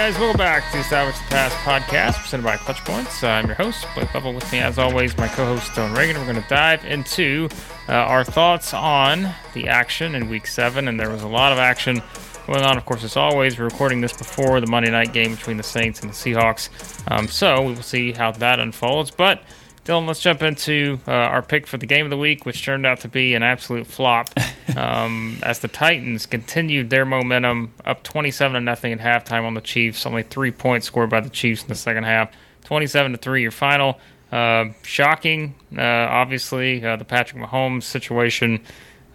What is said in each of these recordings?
Guys, welcome back to the Establish the Past podcast presented by Clutch Points. I'm your host, Blake Bubble. With me, as always, my co-host Stone Reagan. We're going to dive into uh, our thoughts on the action in Week Seven, and there was a lot of action going on. Of course, as always, we're recording this before the Monday night game between the Saints and the Seahawks, um, so we will see how that unfolds. But Dylan, let's jump into uh, our pick for the game of the week, which turned out to be an absolute flop. Um, as the Titans continued their momentum, up 27 to nothing at halftime on the Chiefs. Only three points scored by the Chiefs in the second half. 27 to three, your final. Uh, shocking, uh, obviously, uh, the Patrick Mahomes situation.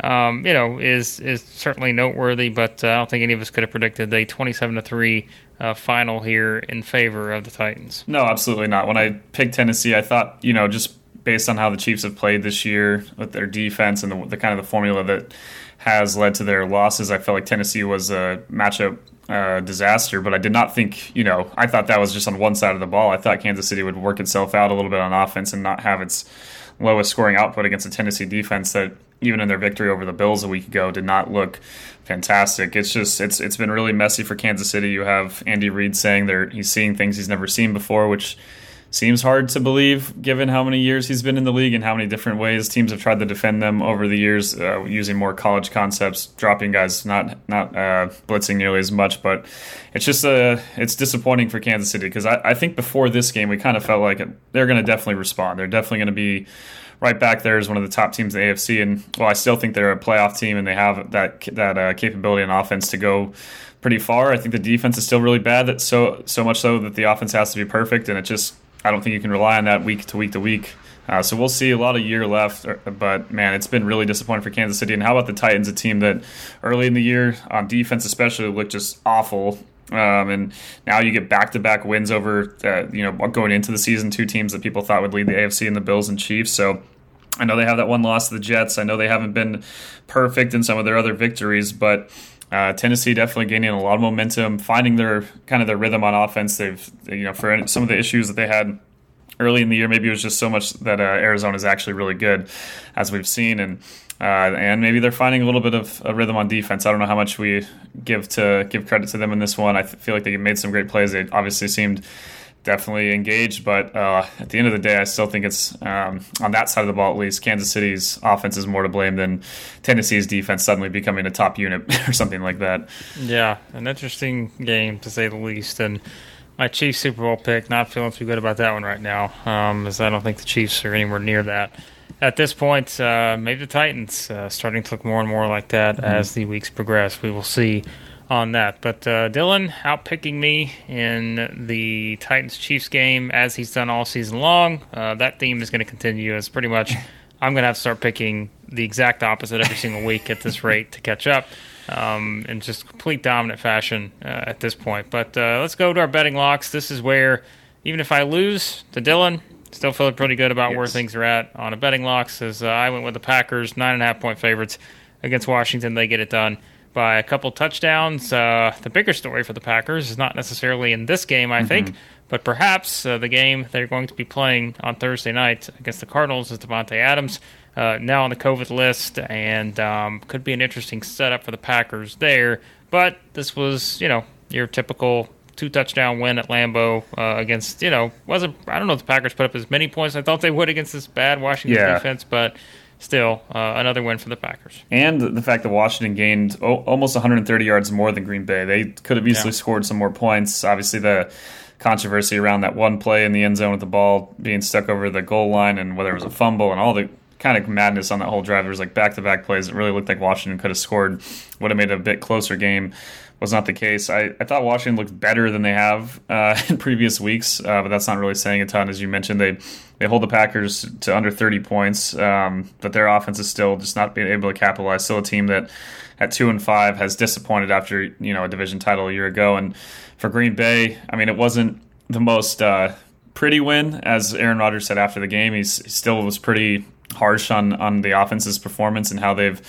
Um, you know, is is certainly noteworthy, but uh, I don't think any of us could have predicted a 27 to three uh, final here in favor of the Titans. No, absolutely not. When I picked Tennessee, I thought, you know, just based on how the Chiefs have played this year with their defense and the, the kind of the formula that has led to their losses, I felt like Tennessee was a matchup uh, disaster. But I did not think, you know, I thought that was just on one side of the ball. I thought Kansas City would work itself out a little bit on offense and not have its lowest scoring output against a Tennessee defense that even in their victory over the Bills a week ago did not look fantastic. It's just it's it's been really messy for Kansas City. You have Andy Reid saying that he's seeing things he's never seen before, which seems hard to believe given how many years he's been in the league and how many different ways teams have tried to defend them over the years uh, using more college concepts, dropping guys, not not uh, blitzing nearly as much. But it's just uh, it's disappointing for Kansas City because I, I think before this game we kind of felt like they're going to definitely respond. They're definitely going to be right back there as one of the top teams in the AFC. And well, I still think they're a playoff team and they have that that uh, capability and offense to go pretty far. I think the defense is still really bad. That so so much so that the offense has to be perfect, and it just I don't think you can rely on that week to week to week. Uh, so we'll see a lot of year left, uh, but man, it's been really disappointing for Kansas City. And how about the Titans, a team that early in the year on defense especially looked just awful. Um, and now you get back-to-back wins over, uh, you know, going into the season, two teams that people thought would lead the AFC and the Bills and Chiefs. So I know they have that one loss to the Jets. I know they haven't been perfect in some of their other victories, but uh, Tennessee definitely gaining a lot of momentum, finding their kind of their rhythm on offense. They've you know for some of the issues that they had early in the year, maybe it was just so much that uh, Arizona is actually really good, as we've seen, and uh, and maybe they're finding a little bit of a rhythm on defense. I don't know how much we give to give credit to them in this one. I feel like they made some great plays. They obviously seemed definitely engaged. But uh, at the end of the day, I still think it's um, on that side of the ball at least. Kansas City's offense is more to blame than Tennessee's defense suddenly becoming a top unit or something like that. Yeah, an interesting game to say the least, and. My Chiefs Super Bowl pick, not feeling too good about that one right now, um, as I don't think the Chiefs are anywhere near that at this point, uh, maybe the Titans uh, starting to look more and more like that mm-hmm. as the weeks progress. We will see on that. But uh, Dylan outpicking me in the Titans Chiefs game as he's done all season long. Uh, that theme is going to continue as pretty much I'm going to have to start picking the exact opposite every single week at this rate to catch up um, in just complete dominant fashion uh, at this point. But uh, let's go to our betting locks. This is where even if I lose to Dylan, still feeling pretty good about yes. where things are at on a betting locks. As uh, I went with the Packers, nine and a half point favorites against Washington, they get it done by a couple touchdowns. Uh, the bigger story for the Packers is not necessarily in this game, I mm-hmm. think, but perhaps uh, the game they're going to be playing on Thursday night against the Cardinals is Davante Adams. Uh, now on the COVID list, and um, could be an interesting setup for the Packers there. But this was, you know, your typical two touchdown win at Lambeau uh, against, you know, wasn't I don't know if the Packers put up as many points I thought they would against this bad Washington yeah. defense, but still uh, another win for the Packers. And the fact that Washington gained o- almost 130 yards more than Green Bay. They could have easily yeah. scored some more points. Obviously, the controversy around that one play in the end zone with the ball being stuck over the goal line and whether it was a fumble and all the kind of madness on that whole drive. There was like back to back plays. It really looked like Washington could have scored, would have made a bit closer game. Was not the case. I, I thought Washington looked better than they have uh, in previous weeks, uh, but that's not really saying a ton. As you mentioned, they they hold the Packers to under 30 points, um, but their offense is still just not being able to capitalize. Still a team that at two and five has disappointed after you know a division title a year ago. And for Green Bay, I mean, it wasn't the most uh, pretty win, as Aaron Rodgers said after the game. He's, he still was pretty harsh on on the offense's performance and how they've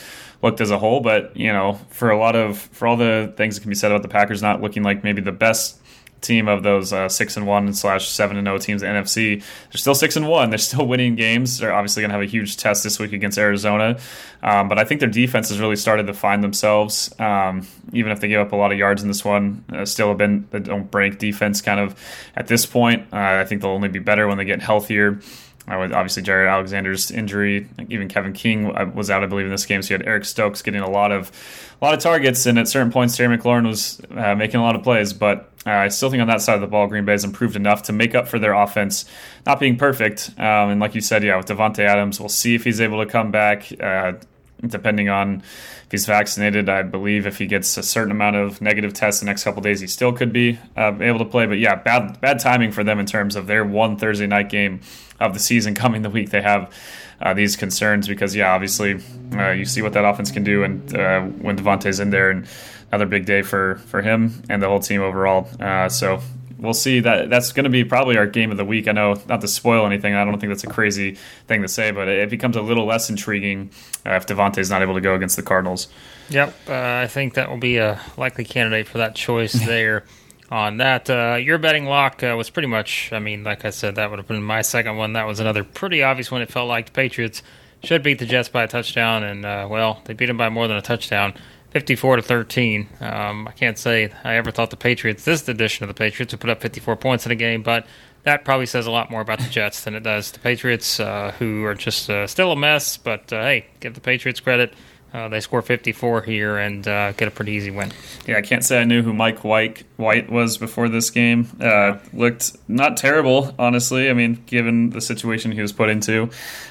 looked as a whole. But you know, for a lot of for all the things that can be said about the Packers not looking like maybe the best team of those uh, six and one slash seven and zero oh teams in the NFC. They're still six and one. They're still winning games. They're obviously going to have a huge test this week against Arizona. Um, but I think their defense has really started to find themselves. Um, even if they give up a lot of yards in this one, uh, still have been the don't break defense kind of at this point. Uh, I think they'll only be better when they get healthier. Obviously Jaire Alexander's injury, even Kevin King uh, was out, I believe, in this game. So you had Eric Stokes getting a lot of a lot of targets, and at certain points, Terry McLaurin was uh, making a lot of plays. But uh, I still think on that side of the ball, Green Bay has improved enough to make up for their offense not being perfect. Um, and like you said, yeah, with Davante Adams, we'll see if he's able to come back. Uh, depending on if he's vaccinated, I believe if he gets a certain amount of negative tests the next couple days, he still could be uh, able to play. But yeah, bad bad timing for them in terms of their one Thursday night game of the season coming the week they have uh, these concerns because yeah, obviously uh, you see what that offense can do, and uh, when Davante's in there, and another big day for for him and the whole team overall. Uh, so we'll see that that's going to be probably our game of the week. I know not to spoil anything. I don't think that's a crazy thing to say, but it becomes a little less intriguing uh, if Davante's not able to go against the Cardinals. Yep, uh, I think that will be a likely candidate for that choice there on that. Uh, your betting lock uh, was pretty much, I mean, like I said, that would have been my second one. That was another pretty obvious one. It felt like the Patriots should beat the Jets by a touchdown, and, uh, well, they beat them by more than a touchdown. 54 to 13. Um, I can't say I ever thought the Patriots, this edition of the Patriots, would put up 54 points in a game, but that probably says a lot more about the Jets than it does the Patriots, uh, who are just uh, still a mess. But uh, hey, give the Patriots credit. Uh, they score 54 here and uh, get a pretty easy win. Yeah, I can't say I knew who Mike White White was before this game. Uh, looked not terrible, honestly. I mean, given the situation he was put into.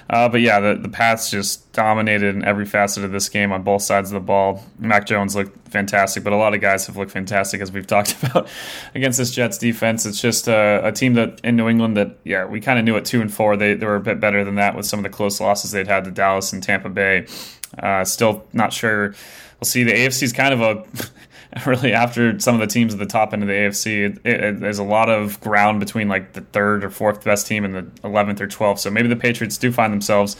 Uh, but yeah, the the Pats just dominated in every facet of this game on both sides of the ball. Mac Jones looked fantastic, but a lot of guys have looked fantastic as we've talked about against this Jets defense. It's just a, a team that in New England that yeah we kind of knew at two and four they they were a bit better than that with some of the close losses they'd had to Dallas and Tampa Bay. Uh, still not sure. We'll see. The AFC is kind of a really after some of the teams at the top end of the AFC. It, it, there's a lot of ground between like the third or fourth best team and the 11th or 12th. So maybe the Patriots do find themselves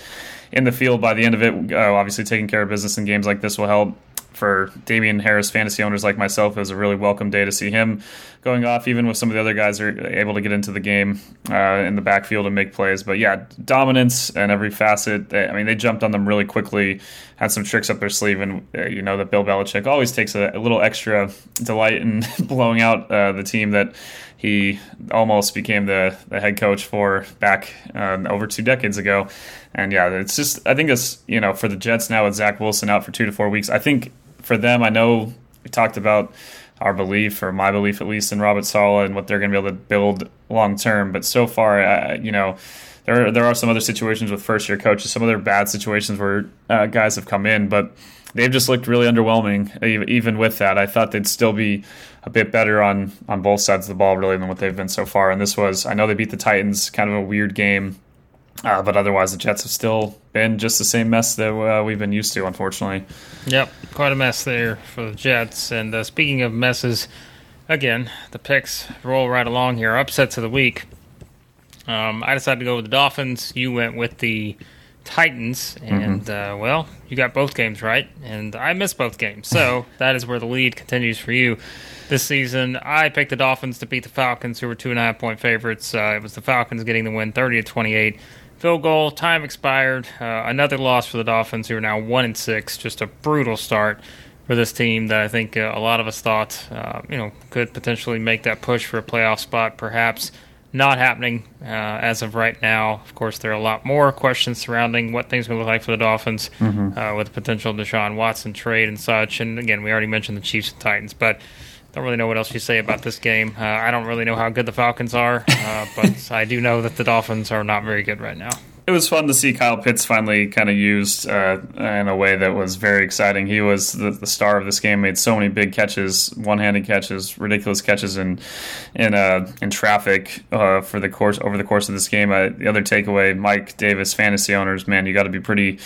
in the field by the end of it. Uh, obviously, taking care of business in games like this will help for Damien Harris fantasy owners like myself, it was a really welcome day to see him going off, even with some of the other guys are able to get into the game uh, in the backfield and make plays. But yeah, dominance and every facet. I mean, they jumped on them really quickly, had some tricks up their sleeve, and uh, you know that Bill Belichick always takes a, a little extra delight in blowing out uh, the team that he almost became the, the head coach for back uh, over two decades ago. And yeah, it's just I think it's you know for the Jets now with Zach Wilson out for two to four weeks. I think for them, I know we talked about our belief, or my belief at least, in Robert Saleh and what they're going to be able to build long term. But so far, you know, there there are some other situations with first year coaches, some other bad situations where uh, guys have come in, but they've just looked really underwhelming. Even with that, I thought they'd still be a bit better on on both sides of the ball, really, than what they've been so far. And this was, I know they beat the Titans, kind of a weird game. Uh, but otherwise, the Jets have still been just the same mess that uh, we've been used to, unfortunately. Yep, quite a mess there for the Jets. And uh, speaking of messes, again, the picks roll right along here. Upsets of the week. Um, I decided to go with the Dolphins. You went with the Titans, and mm-hmm. uh, well, you got both games right, and I missed both games. So that is where the lead continues for you this season. I picked the Dolphins to beat the Falcons, who were two and a half point favorites. Uh, it was the Falcons getting the win, thirty to twenty-eight field goal. Time expired. Uh, another loss for the Dolphins, who are now one and six. Just a brutal start for this team that I think uh, a lot of us thought, uh, you know, could potentially make that push for a playoff spot. Perhaps not happening uh, as of right now. Of course, there are a lot more questions surrounding what things will look like for the Dolphins mm-hmm. Uh, with the potential Deshaun Watson trade and such. And again, we already mentioned the Chiefs and Titans, but don't really know what else you say about this game. Uh, I don't really know how good the Falcons are, uh, but I do know that the Dolphins are not very good right now. It was fun to see Kyle Pitts finally kind of used uh, in a way that was very exciting. He was the, the, star of this game, made so many big catches, one-handed catches, ridiculous catches in in uh, in traffic uh, for the course over the course of this game. Uh, the other takeaway, Mike Davis, fantasy owners, man, you got to be pretty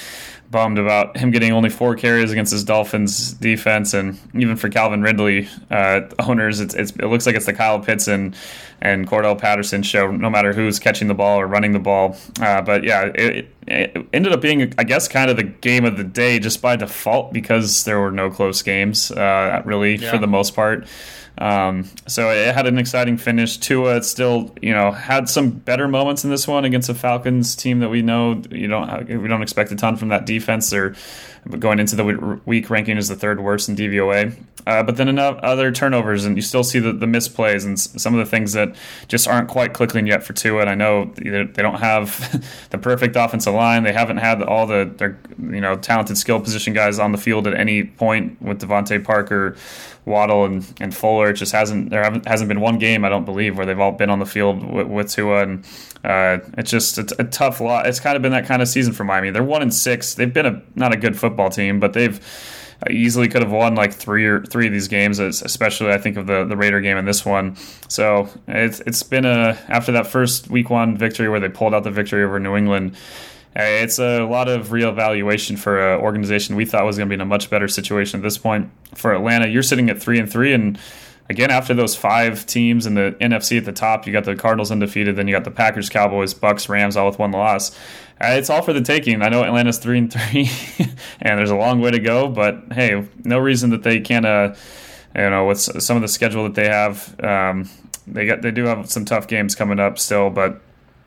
bummed about him getting only four carries against his Dolphins defense, and even for Calvin Ridley uh, owners, it's, it's, it looks like it's the Kyle Pitts and and Cordarrelle Patterson show, no matter who's catching the ball or running the ball. Uh, but yeah, it, it, ended up being, I guess, kind of the game of the day just by default because there were no close games, uh, really, yeah. for the most part. Um, so it had an exciting finish. Tua still, you know, had some better moments in this one against a Falcons team that we know you don't we don't expect a ton from that defense. They're going into the week ranking as the third worst in DVOA. Uh, but then enough other turnovers, and you still see the, the misplays and some of the things that just aren't quite clicking yet for Tua. And I know they don't have the perfect offensive line. They haven't had all the their you know talented skill position guys on the field at any point with DeVante Parker Waddle and, and Fuller. It just hasn't there haven't, hasn't been one game I don't believe where they've all been on the field with, with Tua, and uh, it's just it's a tough lot. It's kind of been that kind of season for Miami. They're one and six. They've been a not a good football team, but they've easily could have won like three or three of these games, especially I think of the the Raider game and this one. So it's it's been a after that first week one victory where they pulled out the victory over New England. Eh, it's a lot of reevaluation for an organization we thought was going to be in a much better situation at this point. For Atlanta, you're sitting at three and three, and again after those five teams in the NFC at the top, you got the Cardinals undefeated, then you got the Packers, Cowboys, Bucks, Rams, all with one loss. Uh, it's all for the taking. I know Atlanta's three and three, and there's a long way to go, but hey, no reason that they can't. Uh, you know, with some of the schedule that they have, um, they got they do have some tough games coming up still, but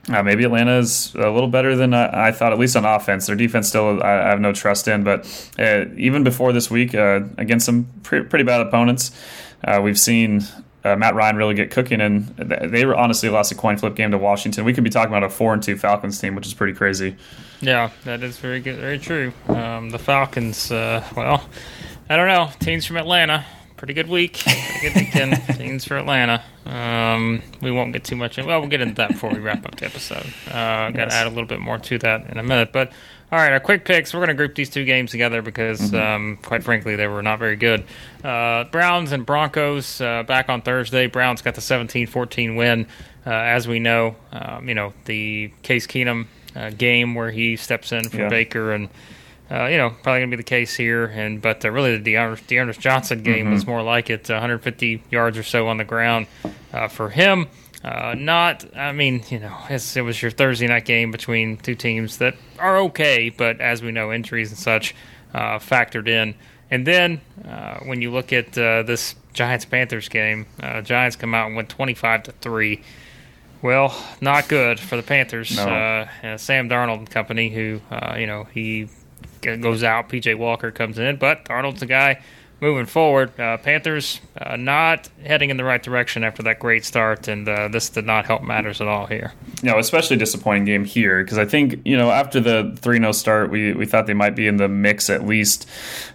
uh, maybe Atlanta is a little better than I, I, thought, at least on offense. Their defense still I, I have no trust in, but uh, even before this week, uh, against some pre- pretty bad opponents, uh, we've seen uh, Matt Ryan really get cooking, and they were honestly lost a coin flip game to Washington. We could be talking about a four and two Falcons team, which is pretty crazy. Yeah, that is very good, very true. Um, the Falcons, uh, well, I don't know, teams from Atlanta pretty good week, pretty good weekend. Teams for Atlanta. Um, we won't get too much. In, well, we'll get into that before we wrap up the episode. Uh, Got to yes. add a little bit more to that in a minute. But all right, our quick picks. We're going to group these two games together because, mm-hmm. um, quite frankly, they were not very good. Uh, Browns and Broncos uh, back on Thursday. Browns got the 17-14 win. Uh, as we know, um, you know the Case Keenum uh, game where he steps in for yeah. Baker and uh, you know, probably going to be the case here. And but uh, really, the D'Ernest Johnson game mm-hmm. was more like it, 150 yards or so on the ground uh, for him. Uh, not, I mean, you know, it was your Thursday night game between two teams that are okay, but as we know, injuries and such uh, factored in. And then uh, when you look at this Giants Panthers game, Giants come out and win 25 to three. Well, not good for the Panthers. No. Sam Darnold and company, who you know he goes out. PJ Walker comes in, but Arnold's the guy moving forward. Uh, Panthers uh, not heading in the right direction after that great start, and uh, this did not help matters at all here. No, especially disappointing game here because I think you know after the three 0 start, we we thought they might be in the mix at least.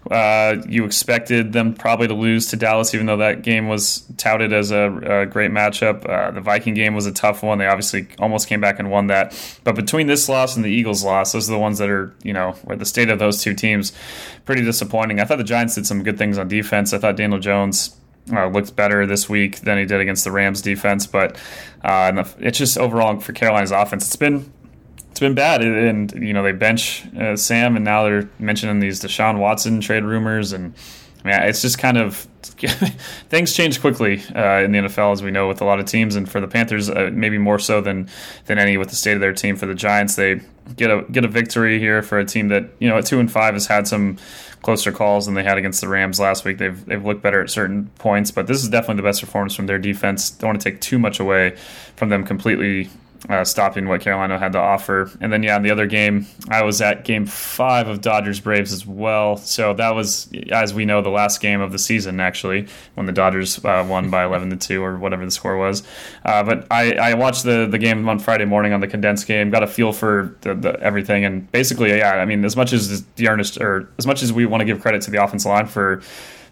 Uh, you expected them probably to lose to Dallas, even though that game was touted as a, a great matchup. Uh, the Viking game was a tough one. They obviously almost came back and won that. But between this loss and the Eagles loss, those are the ones that are you know where the state of those two teams pretty disappointing. I thought the Giants did some good things on defense. I thought Daniel Jones uh, looked better this week than he did against the Rams defense, but uh, it's just overall for Carolina's offense, it's been it's been bad. And you know they bench uh, Sam, and now they're mentioning these Deshaun Watson trade rumors, and Mean it's just kind of things change quickly uh, in the NFL as we know with a lot of teams, and for the Panthers uh, maybe more so than than any with the state of their team. For the Giants, they get a get a victory here for a team that you know at two and five has had some closer calls than they had against the Rams last week. They've they've looked better at certain points, but this is definitely the best performance from their defense. Don't want to take too much away from them completely uh, stopping what Carolina had to offer. And then, yeah, in the other game, I was at game five of Dodgers Braves as well. So that was, as we know, the last game of the season, actually, when the Dodgers uh, won by 11 to 2 or whatever the score was. Uh, but I, I, watched the, the game on Friday morning on the condensed game, got a feel for the, the, everything. And basically, yeah, I mean, as much as the Ernest, or as much as we want to give credit to the offensive line for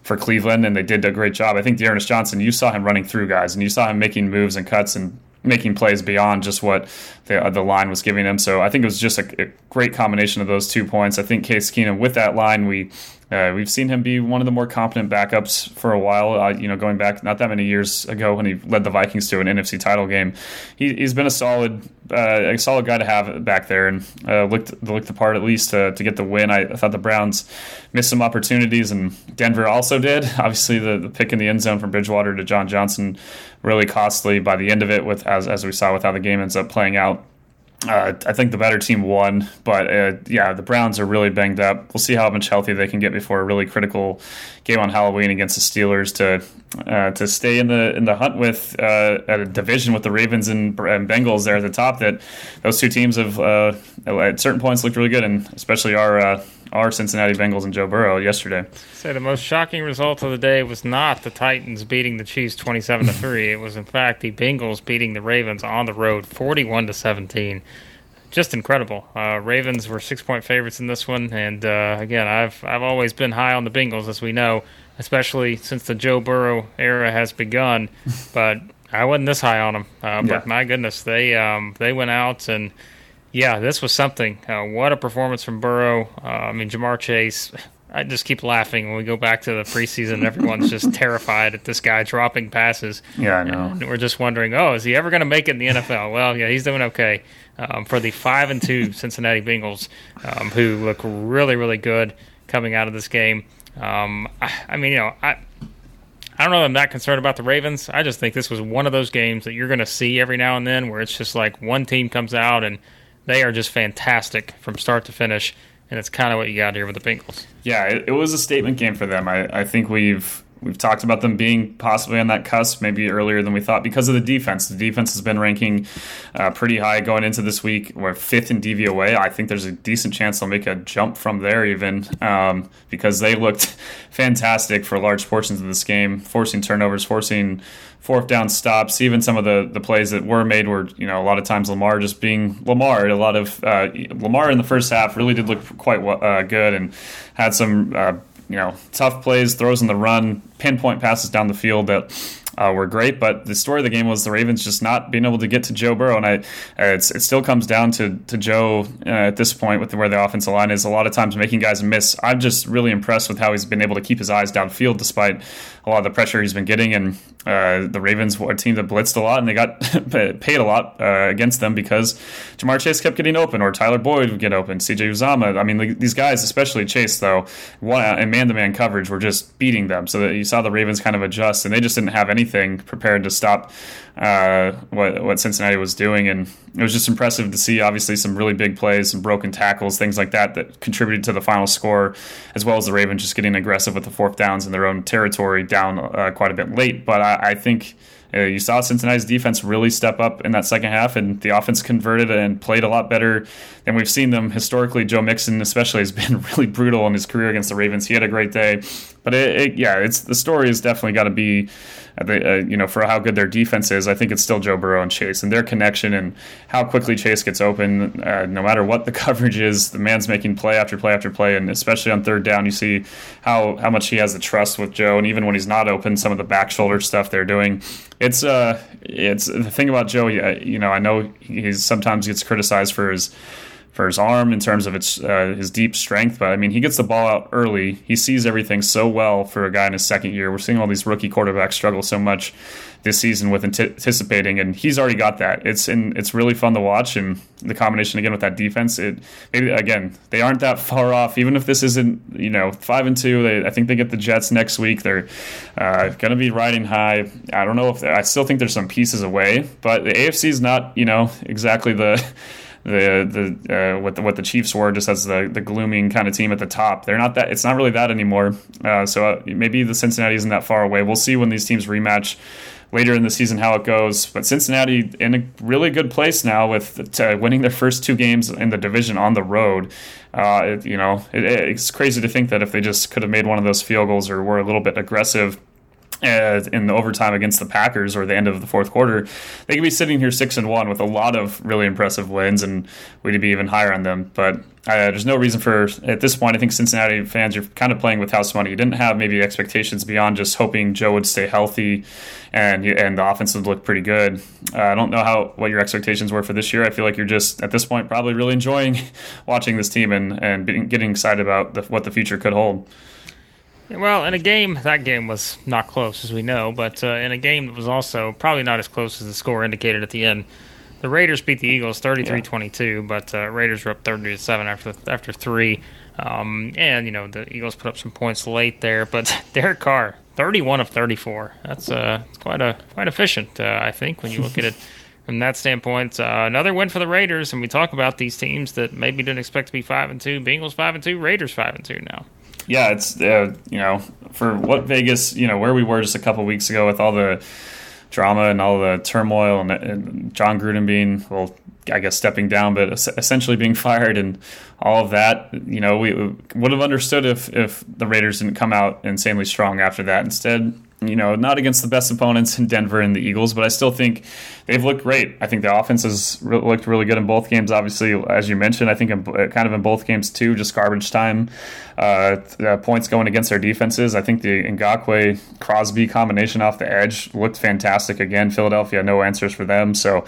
for Cleveland, and they did a great job. I think D'Ernest Johnson, you saw him running through guys, and you saw him making moves and cuts and making plays beyond just what the, uh, the line was giving him. So I think it was just a, a great combination of those two points. I think Case Keenum with that line, we uh, we've seen him be one of the more competent backups for a while. Uh, you know, going back not that many years ago when he led the Vikings to an NFC title game, he, has been a solid, uh, a solid guy to have back there, and uh, looked looked the part at least to, to get the win. I, I, thought the Browns missed some opportunities, and Denver also did. Obviously, the, the pick in the end zone from Bridgewater to John Johnson really costly by the end of it. With as as we saw with how the game ends up playing out. Uh, I think the better team won, but uh, yeah, the Browns are really banged up. We'll see how much healthy they can get before a really critical game on Halloween against the Steelers to uh, to stay in the in the hunt with uh, at a division with the Ravens and, and, Bengals there at the top. That those two teams have uh, at certain points looked really good, and especially our uh, our Cincinnati Bengals and Joe Burrow yesterday. Say the most shocking result of the day was not the Titans beating the Chiefs twenty-seven to three. It was in fact the Bengals beating the Ravens on the road forty-one to seventeen. Just incredible. Uh, Ravens were six-point favorites in this one, and uh, again, I've I've always been high on the Bengals, as we know, especially since the Joe Burrow era has begun. but I wasn't this high on them. Uh, but yeah. my goodness, they um, they went out and yeah, this was something. Uh, what a performance from Burrow. Uh, I mean, Ja'Marr Chase. I just keep laughing when we go back to the preseason. Everyone's just terrified at this guy dropping passes. Yeah, I know. And we're just wondering, oh, is he ever going to make it in the NFL? well, yeah, he's doing okay um, for the five and two Cincinnati Bengals, um, who look really, really good coming out of this game. Um, I, I, mean, you know, I. I don't know. That I'm that concerned about the Ravens. I just think this was one of those games that you're going to see every now and then, where it's just like one team comes out and they are just fantastic from start to finish, and it's kind of what you got here with the Bengals. Yeah, it, it was a statement game for them. I, I think we've We've talked about them being possibly on that cusp, maybe earlier than we thought, because of the defense. The defense has been ranking uh, pretty high going into this week. We're fifth in DVOA. I think there's a decent chance they'll make a jump from there, even um, because they looked fantastic for large portions of this game, forcing turnovers, forcing fourth down stops. Even some of the the plays that were made were, you know, a lot of times Lamar just being Lamar. A lot of uh, Lamar in the first half really did look quite uh, good and had some uh, you know, tough plays, throws in the run, pinpoint passes down the field that uh, were great. But the story of the game was the Ravens just not being able to get to Joe Burrow, and I, it still comes down to to Joe uh, at this point with where the offensive line is. A lot of times making guys miss. I'm just really impressed with how he's been able to keep his eyes downfield despite a lot of the pressure he's been getting. And uh, the Ravens were a team that blitzed a lot, and they got paid a lot uh, against them because Ja'Marr Chase kept getting open, or Tyler Boyd would get open, C.J. Uzomah. I mean, these guys, especially Chase, though, one and man-to-man coverage were just beating them. So that you saw the Ravens kind of adjust, and they just didn't have anything prepared to stop uh, what what Cincinnati was doing, and it was just impressive to see. Obviously, some really big plays, some broken tackles, things like that that contributed to the final score, as well as the Ravens just getting aggressive with the fourth downs in their own territory, down uh, quite a bit late. But I, I think. Uh, you saw Cincinnati's defense really step up in that second half, and the offense converted and played a lot better than we've seen them historically. Joe Mixon, especially, has been really brutal in his career against the Ravens. He had a great day, but it, it, yeah, it's the story has definitely got to be uh, you know, for how good their defense is, I think it's still Joe Burrow and Chase and their connection and how quickly Chase gets open. Uh, no matter what the coverage is, the man's making play after play after play, and especially on third down, you see how how much he has the trust with Joe. And even when he's not open, some of the back shoulder stuff they're doing, it's uh, it's the thing about Joe. You know, I know he sometimes gets criticized for his for his arm in terms of its uh, his deep strength. But I mean, he gets the ball out early. He sees everything so well for a guy in his second year. We're seeing all these rookie quarterbacks struggle so much this season with anticipating, and he's already got that. It's and it's really fun to watch, and the combination again with that defense. It maybe again they aren't that far off. Even if this isn't you know five and two, they, I think they get the Jets next week. They're uh, going to be riding high. I don't know if I still think there's some pieces away, but the AFC is not you know exactly the the the uh, what the what the Chiefs were just as the the glooming kind of team at the top. They're not that. It's not really that anymore. Uh, so uh, maybe the Cincinnati isn't that far away. We'll see when these teams rematch later in the season how it goes. But Cincinnati in a really good place now with uh, winning their first two games in the division on the road. Uh, it, you know, it, it's crazy to think that if they just could have made one of those field goals or were a little bit aggressive uh, in the overtime against the Packers or the end of the fourth quarter, they could be sitting here six and one with a lot of really impressive wins, and we'd be even higher on them. But uh, there's no reason for at this point. I think Cincinnati fans are kind of playing with house money. You didn't have maybe expectations beyond just hoping Joe would stay healthy, and and the offense would look pretty good. Uh, I don't know how what your expectations were for this year. I feel like you're just at this point probably really enjoying watching this team and and getting excited about the, what the future could hold. Well, in a game, that game was not close, as we know, but uh, in a game that was also probably not as close as the score indicated at the end. The Raiders beat the Eagles 33-22, but uh, Raiders were up 30-7 after after three. Um, and, you know, the Eagles put up some points late there, but Derek Carr, 31 of 34. That's uh, quite a quite efficient, uh, I think, when you look at it from that standpoint. Uh, another win for the Raiders, and we talk about these teams that maybe didn't expect to be 5 and 2. Bengals 5 and 2, Raiders 5 and 2 now yeah, it's uh, you know for what Vegas, you know where we were just a couple weeks ago with all the drama and all the turmoil and, and Jon Gruden being well, I guess stepping down, but essentially being fired and all of that. You know, we would have understood if if the Raiders didn't come out insanely strong after that. Instead, you know, not against the best opponents in Denver and the Eagles, but I still think they've looked great. I think the offense has re- looked really good in both games. Obviously, as you mentioned, I think in, kind of in both games too, just garbage time uh, uh, points going against their defenses. I think the Ngakoue Crosby combination off the edge looked fantastic again. Philadelphia, no answers for them. So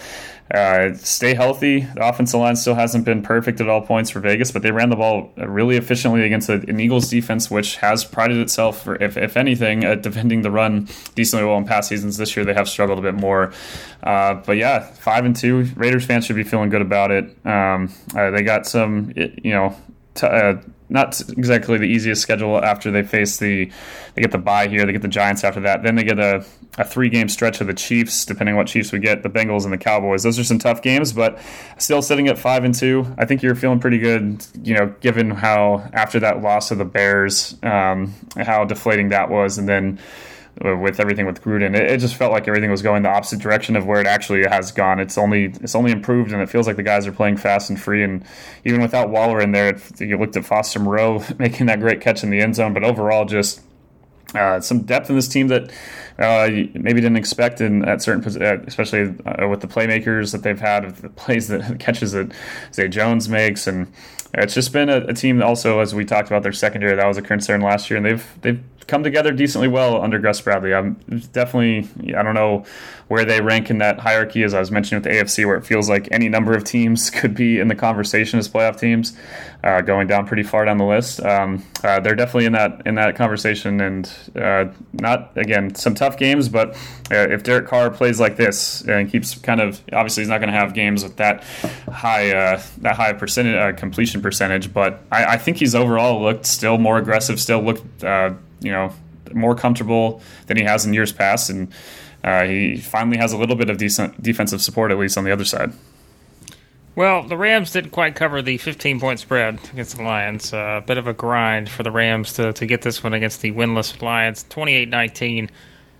uh, stay healthy. The offensive line still hasn't been perfect at all points for Vegas, but they ran the ball really efficiently against an Eagles defense, which has prided itself, for, if, if anything, at defending the run decently well in past seasons. This year, they have struggled a bit more. Uh, but yeah, five and two. Raiders fans should be feeling good about it. Um, uh, they got some, you know, t- uh, not exactly the easiest schedule after they face the they get the bye here they get the giants after that. Then they get a, a three game stretch of the chiefs depending on what chiefs we get the bengals and the cowboys. Those are some tough games but still sitting at five and two i think you're feeling pretty good you know given how after that loss of the bears um, how deflating that was. And then with everything with Gruden. It, it, just felt like everything was going the opposite direction of where it actually has gone. It's only it's only improved, and it feels like the guys are playing fast and free. And even without Waller in there, it, you looked at Foster Moreau making that great catch in the end zone, but overall, just uh, some depth in this team that uh, maybe didn't expect in at certain, especially uh, with the playmakers that they've had, the plays that catches that Zay Jones makes, and it's just been a, a team also as we talked about their secondary that was a concern last year, and they've they've come together decently well under Gus Bradley. I'm definitely, I don't know where they rank in that hierarchy, as I was mentioning with the AFC, where it feels like any number of teams could be in the conversation as playoff teams, uh, going down pretty far down the list. Um, uh, they're definitely in that in that conversation, and uh, not again some tough games, but uh, if Derek Carr plays like this and keeps kind of obviously he's not going to have games with that high uh, that high percentage uh, completion percentage, but I, I, think he's overall looked still more aggressive, still looked you know more comfortable than he has in years past, and uh, he finally has a little bit of decent defensive support at least on the other side. Well, the Rams didn't quite cover the 15 point spread against the Lions. Uh, a uh, bit of a grind for the Rams to, to get this one against the winless Lions, 28 19.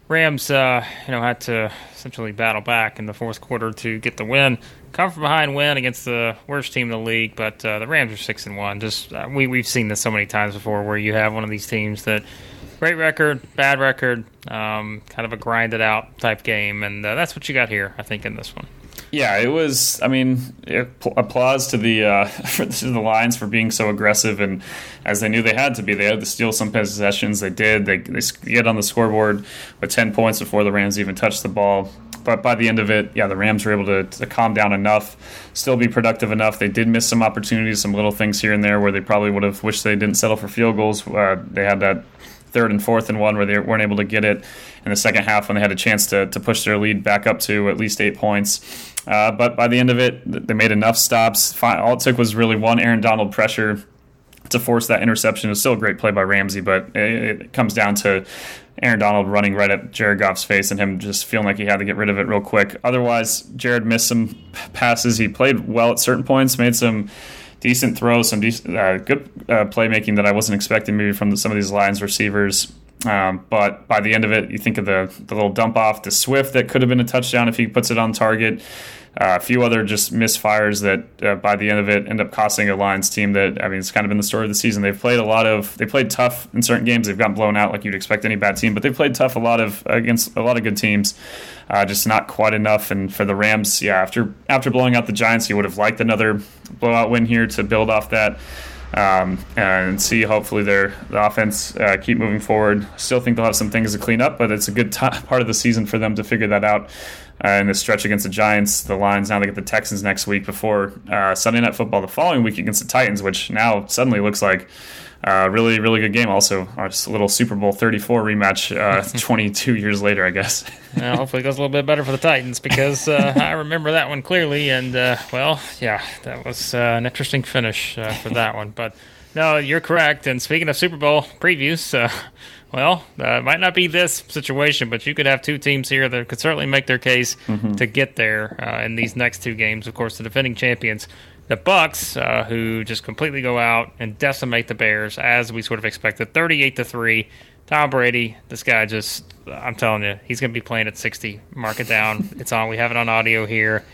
Rams, uh, you know, had to essentially battle back in the fourth quarter to get the win. Come from behind win against the worst team in the league, but uh, the Rams are six and one. Just uh, we we've seen this so many times before, where you have one of these teams that great record, bad record, um, kind of a grinded out type game, and uh, that's what you got here, I think, in this one. Yeah, it was. I mean, applause to the uh, for the Lions for being so aggressive, and as they knew they had to be, they had to steal some possessions. They did. They they get on the scoreboard with ten points before the Rams even touched the ball. But by the end of it, yeah, the Rams were able to, to calm down enough, still be productive enough. They did miss some opportunities, some little things here and there where they probably would have wished they didn't settle for field goals. Uh, they had that third and fourth and one where they weren't able to get it in the second half when they had a chance to, to push their lead back up to at least eight points. Uh, but by the end of it, they made enough stops. All it took was really one Aaron Donald pressure to force that interception. It was still a great play by Ramsey, but it, it comes down to Aaron Donald running right at Jared Goff's face and him just feeling like he had to get rid of it real quick. Otherwise, Jared missed some passes. He played well at certain points, made some decent throws, some uh, good uh, playmaking that I wasn't expecting maybe from the, some of these Lions receivers. Um, but by the end of it, you think of the, the little dump off to Swift that could have been a touchdown if he puts it on target. Uh, a few other just misfires that uh, by the end of it end up costing a Lions team that I mean it's kind of been the story of the season. They've played a lot of they played tough in certain games. They've gotten blown out like you'd expect any bad team, but they played tough a lot of against a lot of good teams. Uh, just not quite enough. And for the Rams, yeah, after after blowing out the Giants, you would have liked another blowout win here to build off that um, and see hopefully their the offense uh, keep moving forward. Still think they'll have some things to clean up, but it's a good t- part of the season for them to figure that out. Uh, in the stretch against the Giants, the Lions now they get the Texans next week before uh, Sunday Night Football the following week against the Titans, which now suddenly looks like uh, really, really good game. Also, our little Super Bowl 34 rematch uh, 22 years later, I guess. well, hopefully, it goes a little bit better for the Titans because uh, I remember that one clearly. And, uh, well, yeah, that was uh, an interesting finish uh, for that one. But no, you're correct. And speaking of Super Bowl previews, well, it might not be this situation, but you could have two teams here that could certainly make their case mm-hmm. to get there in these next two games. Of course, the defending champions the Bucks, uh, who just completely go out and decimate the Bears as we sort of expected, thirty-eight to three. Tom Brady, this guy just, I'm telling you, he's going to be playing at 60. Mark it down. it's on. We have it on audio here.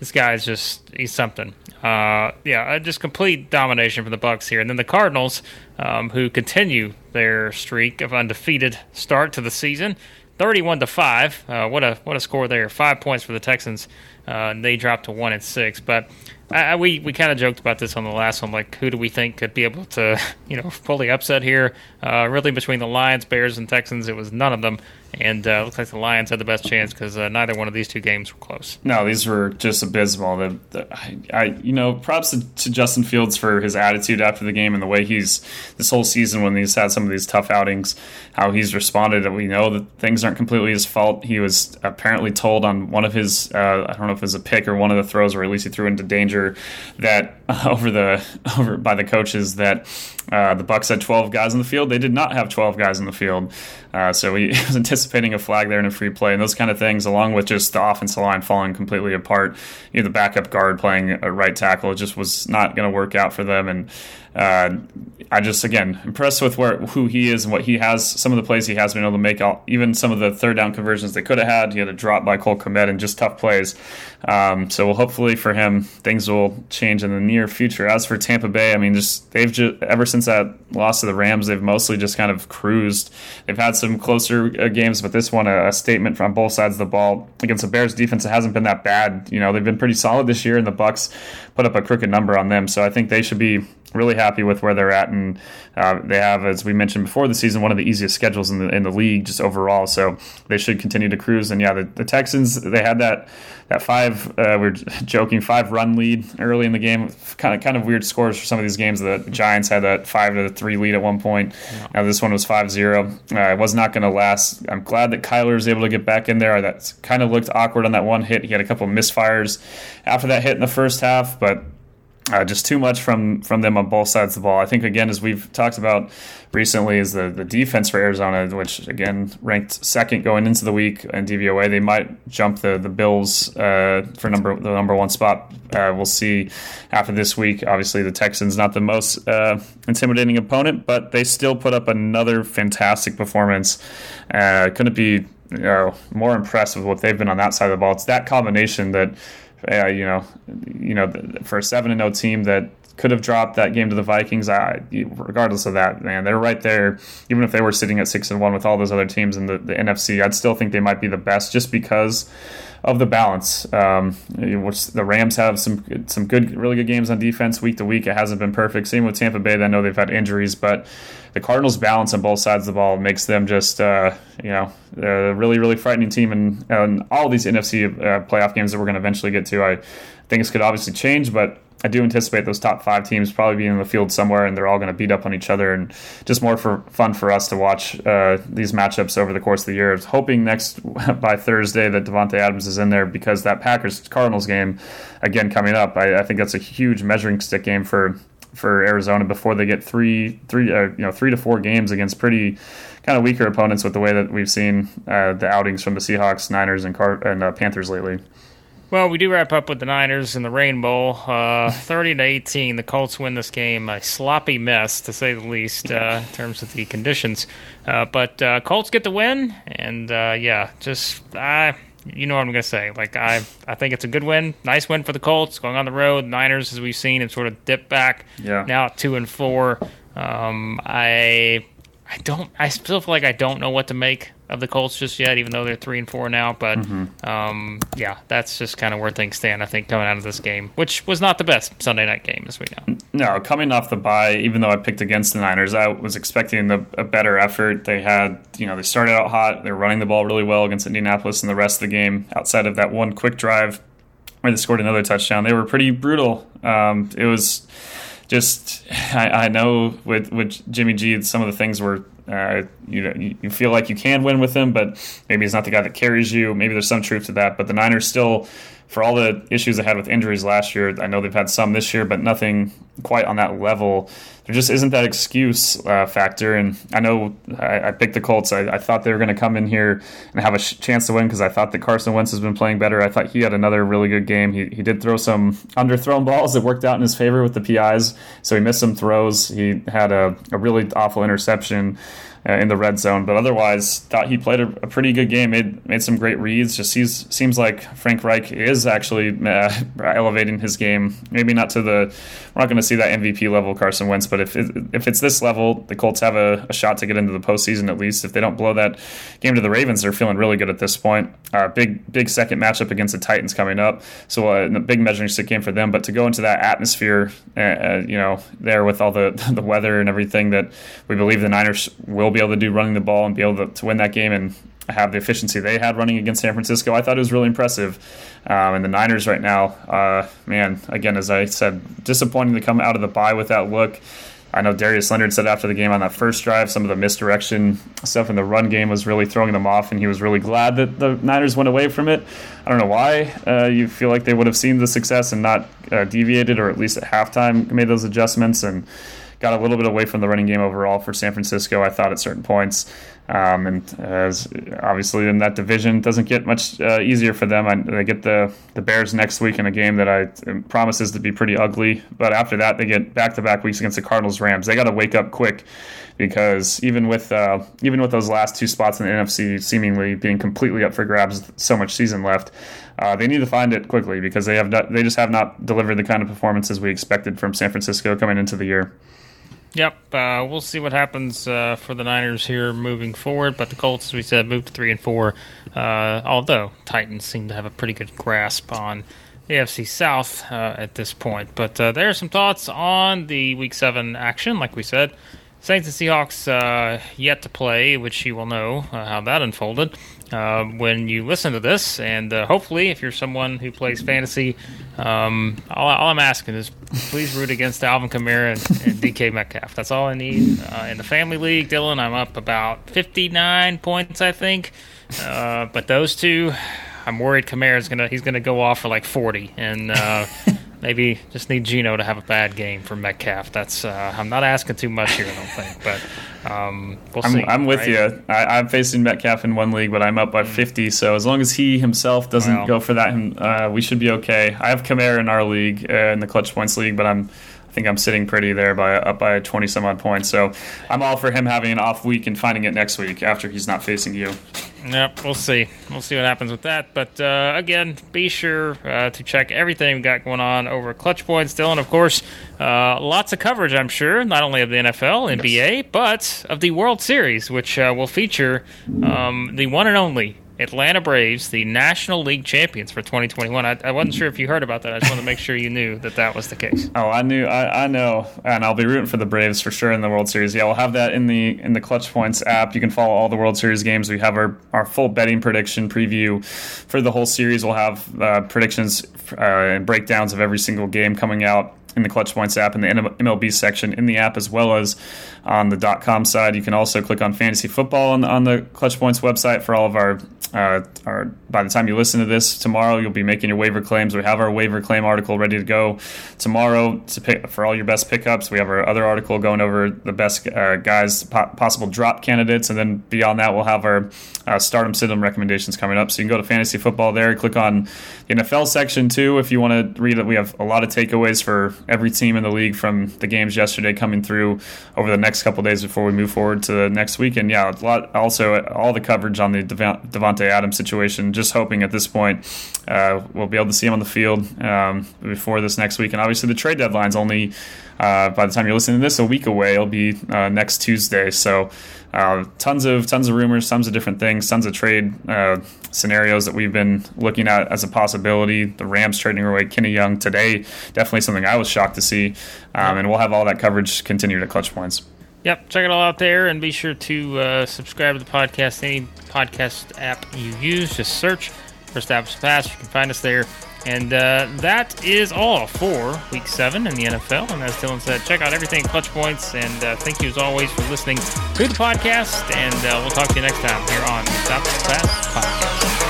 This guy is just, he's something. Uh, yeah, just complete domination for the Bucks here. And then the Cardinals, um, who continue their streak of undefeated start to the season, 31 to 5. Uh, what a what a score there. 5 points for the Texans. Uh, they dropped to 1 and 6, but I, we we kind of joked about this on the last one. Like, who do we think could be able to, you know, fully upset here? Uh, really, between the Lions, Bears, and Texans, it was none of them. And uh, looks like the Lions had the best chance because uh, neither one of these two games were close. No, these were just abysmal. The, the I, I, you know, props to, to, Justin Fields for his attitude after the game and the way he's this whole season when he's had some of these tough outings, how he's responded. We know that things aren't completely his fault. He was apparently told on one of his, uh, I don't know if it was a pick or one of the throws, or at least he threw into danger that over the over by the coaches that uh, the Bucks had 12 guys in the field. They did not have 12 guys in the field. Uh, so he was anticipating a flag there in a free play and those kind of things, along with just the offensive line falling completely apart. You know, the backup guard playing a right tackle it just was not going to work out for them. And uh, I just again impressed with where who he is and what he has. Some of the plays he has been able to make, all, even some of the third down conversions they could have had. He had a drop by Cole Kmet and just tough plays. Um, so we'll hopefully for him things will change in the near future. As for Tampa Bay, I mean, just they've just ever since that loss to the Rams, they've mostly just kind of cruised. They've had some closer uh, games, but this one a, a statement from both sides of the ball against the Bears defense. It hasn't been that bad. You know, they've been pretty solid this year, and the Bucks put up a crooked number on them. So I think they should be really happy with where they're at, and uh, they have, as we mentioned before the season, one of the easiest schedules in the in the league just overall. So they should continue to cruise. And yeah, the, the Texans they had that that five uh, we are joking five run lead early in the game. Kind of kind of weird scores for some of these games. The Giants had that five to three lead at one point. Yeah. Now this one was 5-0. Uh, it was not going to last. I'm glad that Kyler was able to get back in there. That kind of looked awkward on that one hit. He had a couple of misfires after that hit in the first half, but uh, just too much from from them on both sides of the ball. I think again, as we've talked about recently, is the the defense for Arizona, which again ranked second going into the week in DVOA. They might jump the the Bills uh, for number the number one spot. Uh, we'll see after this week. Obviously, the Texans not the most uh, intimidating opponent, but they still put up another fantastic performance. Uh, couldn't be you know, more impressed with what they've been on that side of the ball. It's that combination that uh, you know, you know, for a seven and zero oh team that could have dropped that game to the Vikings. I, regardless of that, man, they're right there. Even if they were sitting at six and one with all those other teams in the, the NFC, I'd still think they might be the best just because of the balance. Um, which the Rams have some some good, really good games on defense week to week. It hasn't been perfect. Same with Tampa Bay. I know they've had injuries, but the Cardinals' balance on both sides of the ball makes them just uh, you know a really really frightening team. And, and all these NFC uh, playoff games that we're going to eventually get to, I think this could obviously change, but I do anticipate those top five teams probably being in the field somewhere, and they're all going to beat up on each other, and just more for fun for us to watch uh, these matchups over the course of the year. Hoping next by Thursday that Davante Adams is in there because that Packers Cardinals game again coming up. I, I, think that's a huge measuring stick game for for Arizona before they get three three uh, you know three to four games against pretty kind of weaker opponents with the way that we've seen uh, the outings from the Seahawks, Niners, and, Car- and uh, Panthers lately. Well, we do wrap up with the Niners and the Rain Bowl, uh, thirty to eighteen. The Colts win this game, a sloppy mess to say the least uh, in terms of the conditions. Uh, but uh, Colts get the win, and uh, yeah, just uh, you know what I'm going to say. Like I, I think it's a good win, nice win for the Colts going on the road. Niners, as we've seen, have sort of dipped back. Yeah. Now at two and four. Um, I, I don't. I still feel like I don't know what to make of the Colts just yet, even though they're three and four now. But Mm-hmm. um, yeah, that's just kind of where things stand. I think coming out of this game, which was not the best Sunday night game, as we know. No, coming off the bye, even though I picked against the Niners, I was expecting the, a better effort. They had, you know, they started out hot. They were running the ball really well against Indianapolis in the rest of the game. Outside of that one quick drive where they scored another touchdown, they were pretty brutal. Um, it was just, I, I know with with Jimmy G, some of the things were. Uh, you know, you feel like you can win with him, but maybe he's not the guy that carries you. Maybe there's some truth to that. But the Niners still, for all the issues they had with injuries last year, I know they've had some this year, but nothing quite on that level. There just isn't that excuse uh, factor. And I know I, I picked the Colts. I, I thought they were going to come in here and have a sh- chance to win because I thought that Carson Wentz has been playing better. I thought he had another really good game. He, he did throw some underthrown balls that worked out in his favor with the PIs. So he missed some throws. He had a, a really awful interception uh, in the red zone. But otherwise, thought he played a, a, pretty good game. Made made some great reads. Just seems seems like Frank Reich is actually uh, elevating his game. Maybe not to the we're not going to see that MVP level Carson Wentz, but if it, if it's this level, the Colts have a, a, shot to get into the postseason at least. If they don't blow that game to the Ravens, they're feeling really good at this point. Uh, big big second matchup against the Titans coming up, so uh, a big measuring stick game for them. But to go into that atmosphere, uh, you know, there with all the the weather and everything that we believe the Niners will be able to do running the ball and be able to, to win that game and have the efficiency they had running against San Francisco. I thought it was really impressive. Um, and the Niners right now, uh, man, again, as I said, disappointing to come out of the bye with that look. I know Darius Leonard said after the game on that first drive, some of the misdirection stuff in the run game was really throwing them off, and he was really glad that the Niners went away from it. I don't know why. Uh, you feel like they would have seen the success and not uh, deviated, or at least at halftime made those adjustments and got a little bit away from the running game overall for San Francisco. I thought at certain points, um, and as obviously in that division doesn't get much uh, easier for them. I, they get the the Bears next week in a game that I promises to be pretty ugly. But after that, they get back to back weeks against the Cardinals, Rams. They got to wake up quick because even with uh, even with those last two spots in the NFC seemingly being completely up for grabs, so much season left. Uh, they need to find it quickly because they have not, they just have not delivered the kind of performances we expected from San Francisco coming into the year. Yep, uh, we'll see what happens uh, for the Niners here moving forward. But the Colts, as we said, moved to three and four. Uh, although Titans seem to have a pretty good grasp on the AFC South uh, at this point. But uh, there are some thoughts on the Week Seven action. Like we said, Saints and Seahawks uh, yet to play, which you will know how that unfolded. Uh, when you listen to this. And uh, hopefully, if you're someone who plays fantasy, um, all, all, I'm asking is please root against Alvin Kamara and, and DK Metcalf. That's all I need. Uh, in the family league, Dylan, I'm up about 59 points, I think. Uh, but those two, I'm worried Kamara's gonna he's gonna go off for like 40 and. Uh, maybe just need Geno to have a bad game for Metcalf. That's uh, I'm not asking too much here, I don't think, but um, we'll I'm, see. I'm with right? you. I, am facing Metcalf in one league, but I'm up by 50. So as long as he himself doesn't Well. go for that, uh, we should be okay. I have Kamara in our league, uh, in the clutch points league, but I'm. I think I'm sitting pretty there by up by 20 some odd points. So I'm all for him having an off week and finding it next week after he's not facing you. Yep, we'll see. We'll see what happens with that. But uh, again, be sure uh, to check everything we got going on over Clutch Points, Dylan. Of course, uh, lots of coverage, I'm sure, not only of the NFL, NBA, but of the World Series, which uh, will feature um, the one and only Atlanta Braves, the National League champions for 2021. I, I wasn't sure if you heard about that. I just wanted to make sure you knew that that was the case. Oh, I knew, I, I know, and I'll be rooting for the Braves for sure in the World Series. Yeah, we'll have that in the in the Clutch Points app. You can follow all the World Series games. We have our, our full betting prediction preview for the whole series. We'll have uh, predictions uh, and breakdowns of every single game coming out in the Clutch Points app in the MLB section in the app as well as on the .com side. You can also click on fantasy football on, on the Clutch Points website for all of our uh, our. By the time you listen to this tomorrow, you'll be making your waiver claims. We have our waiver claim article ready to go tomorrow to pick for all your best pickups. We have our other article going over the best uh, guys po- possible drop candidates, and then beyond that, we'll have our uh, start 'em sit 'em recommendations coming up. So you can go to fantasy football there, click on the NFL section too if you want to read it. We have a lot of takeaways for every team in the league from the games yesterday coming through over the next couple days before we move forward to next week. And yeah, a lot also all the coverage on the Davante Adams situation. Just hoping at this point uh, we'll be able to see him on the field um, before this next week. And obviously the trade deadline's only uh, by the time you're listening to this a week away. It'll be uh, next Tuesday. So. Uh, tons of tons of rumors, tons of different things, tons of trade uh, scenarios that we've been looking at as a possibility. The Rams trading away Kenny Young today, definitely something I was shocked to see, um, and we'll have all that coverage continued at Clutch Points. Yep, check it all out there, and be sure to uh, subscribe to the podcast. Any podcast app you use, just search for Established Pass. You can find us there. And uh, that is all for week seven in the NFL. And as Dylan said, check out everything Clutch Points. And uh, thank you as always for listening to the podcast. And uh, we'll talk to you next time here on Stop Pass Podcast.